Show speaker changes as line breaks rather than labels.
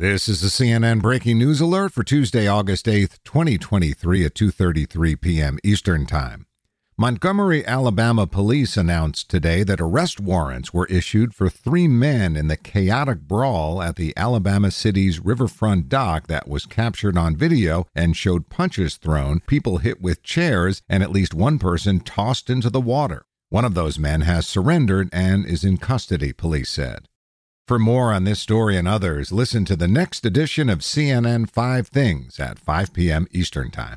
This is the CNN breaking news alert for Tuesday, August 8th, 2023 at 2:33 p.m. Eastern Time. Montgomery, Alabama police announced today that arrest warrants were issued for three men in the chaotic brawl at the Alabama city's riverfront dock that was captured on video and showed punches thrown, people hit with chairs, and at least one person tossed into the water. One of those men has surrendered and is in custody, police said. For more on this story and others, listen to the next edition of CNN 5 Things at 5 p.m. Eastern Time.